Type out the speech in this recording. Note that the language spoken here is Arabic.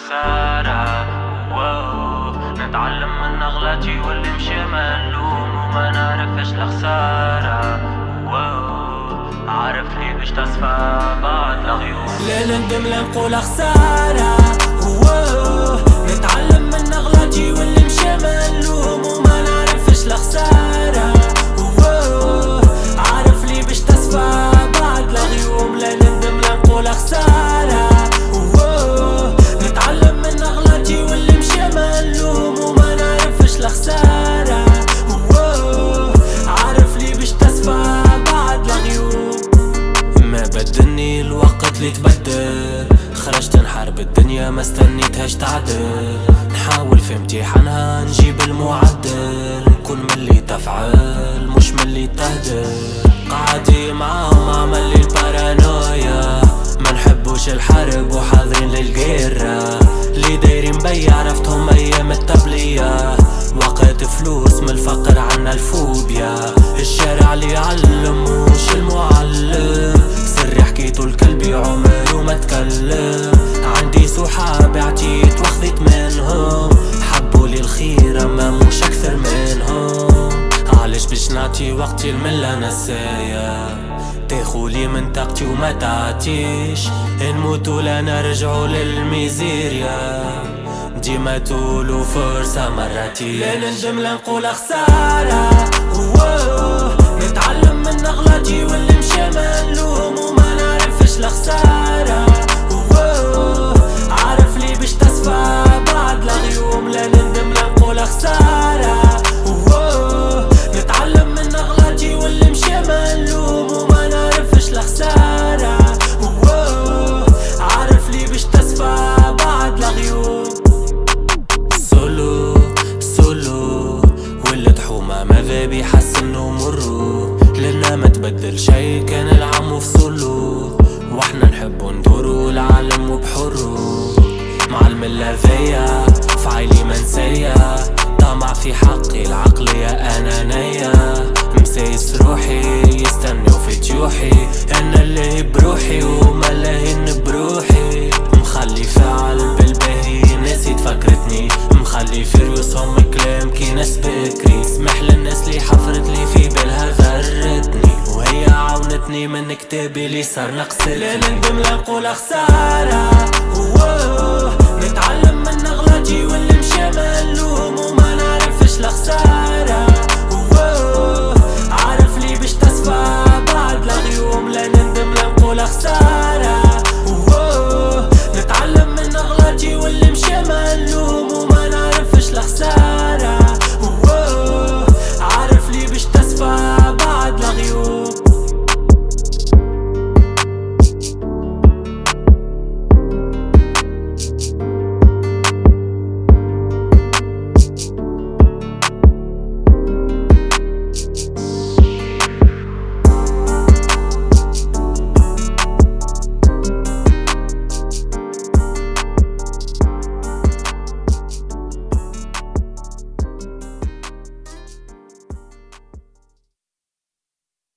خسارة واو. نتعلم من أغلاطي واللي مشي ملوم وما نعرفش الخسارة. واو. عارف لي باش تصفى بعض الغيوم لا ندم لا نقول خسارة. ما استنيتهاش تعدل. نحاول في امتحانها نجيب المعدل. نكون ملي تفعل مش ملي تهدل. قاعدي معاهم عمل لي البارانويا. ما نحبوش الحرب وحاضرين للقيرة اللي دايرين بي عرفتهم أيام التبلية. وقت فلوس من الفقر عنا الفوبيا. الشارع اللي يعلم مش المعلم. سري حكيته لكلبي عمري وما تكلم صحاب عتيت واخذت منهم. حبوا لي الخير أما مش أكثر منهم. علاش باش نعطي وقتي الملة نسايا؟ تاخولي من طاقتي وما تعطيش. نموت ولا نرجعوا للميزيريا. ديما تقولوا فرصة مراتي. نندم لا نقول خسارة. نتعلم من أغلاطي واللي مشى ملوم وما نعرفش الخسارة. تبدل شي كان العم في سولو وإحنا نحبو ندورو العالم وبحرو مع الملة ذيا فعيلي منسية. طمع في حقي العقلية أنانية. مسيس روحي يستنوا في تيوحي أنا اللي بروحي وما لاهين بروحي. مخلي فعل بالباهي ناسي تفكرتني مخلي في ريوسهم كلام كي ناس بكري سمح للناس اللي حفرت لي عمري من كتابي اللي صار نقصد. لا نندم لا نقول خسارة. نتعلم من غلطي واللي مشى ملوم وما نعرفش الخسارة. عارف لي باش تصفى بعد الغيوم لا نندم لا نقول خسارة. نتعلم من غلطي واللي مشى ملوم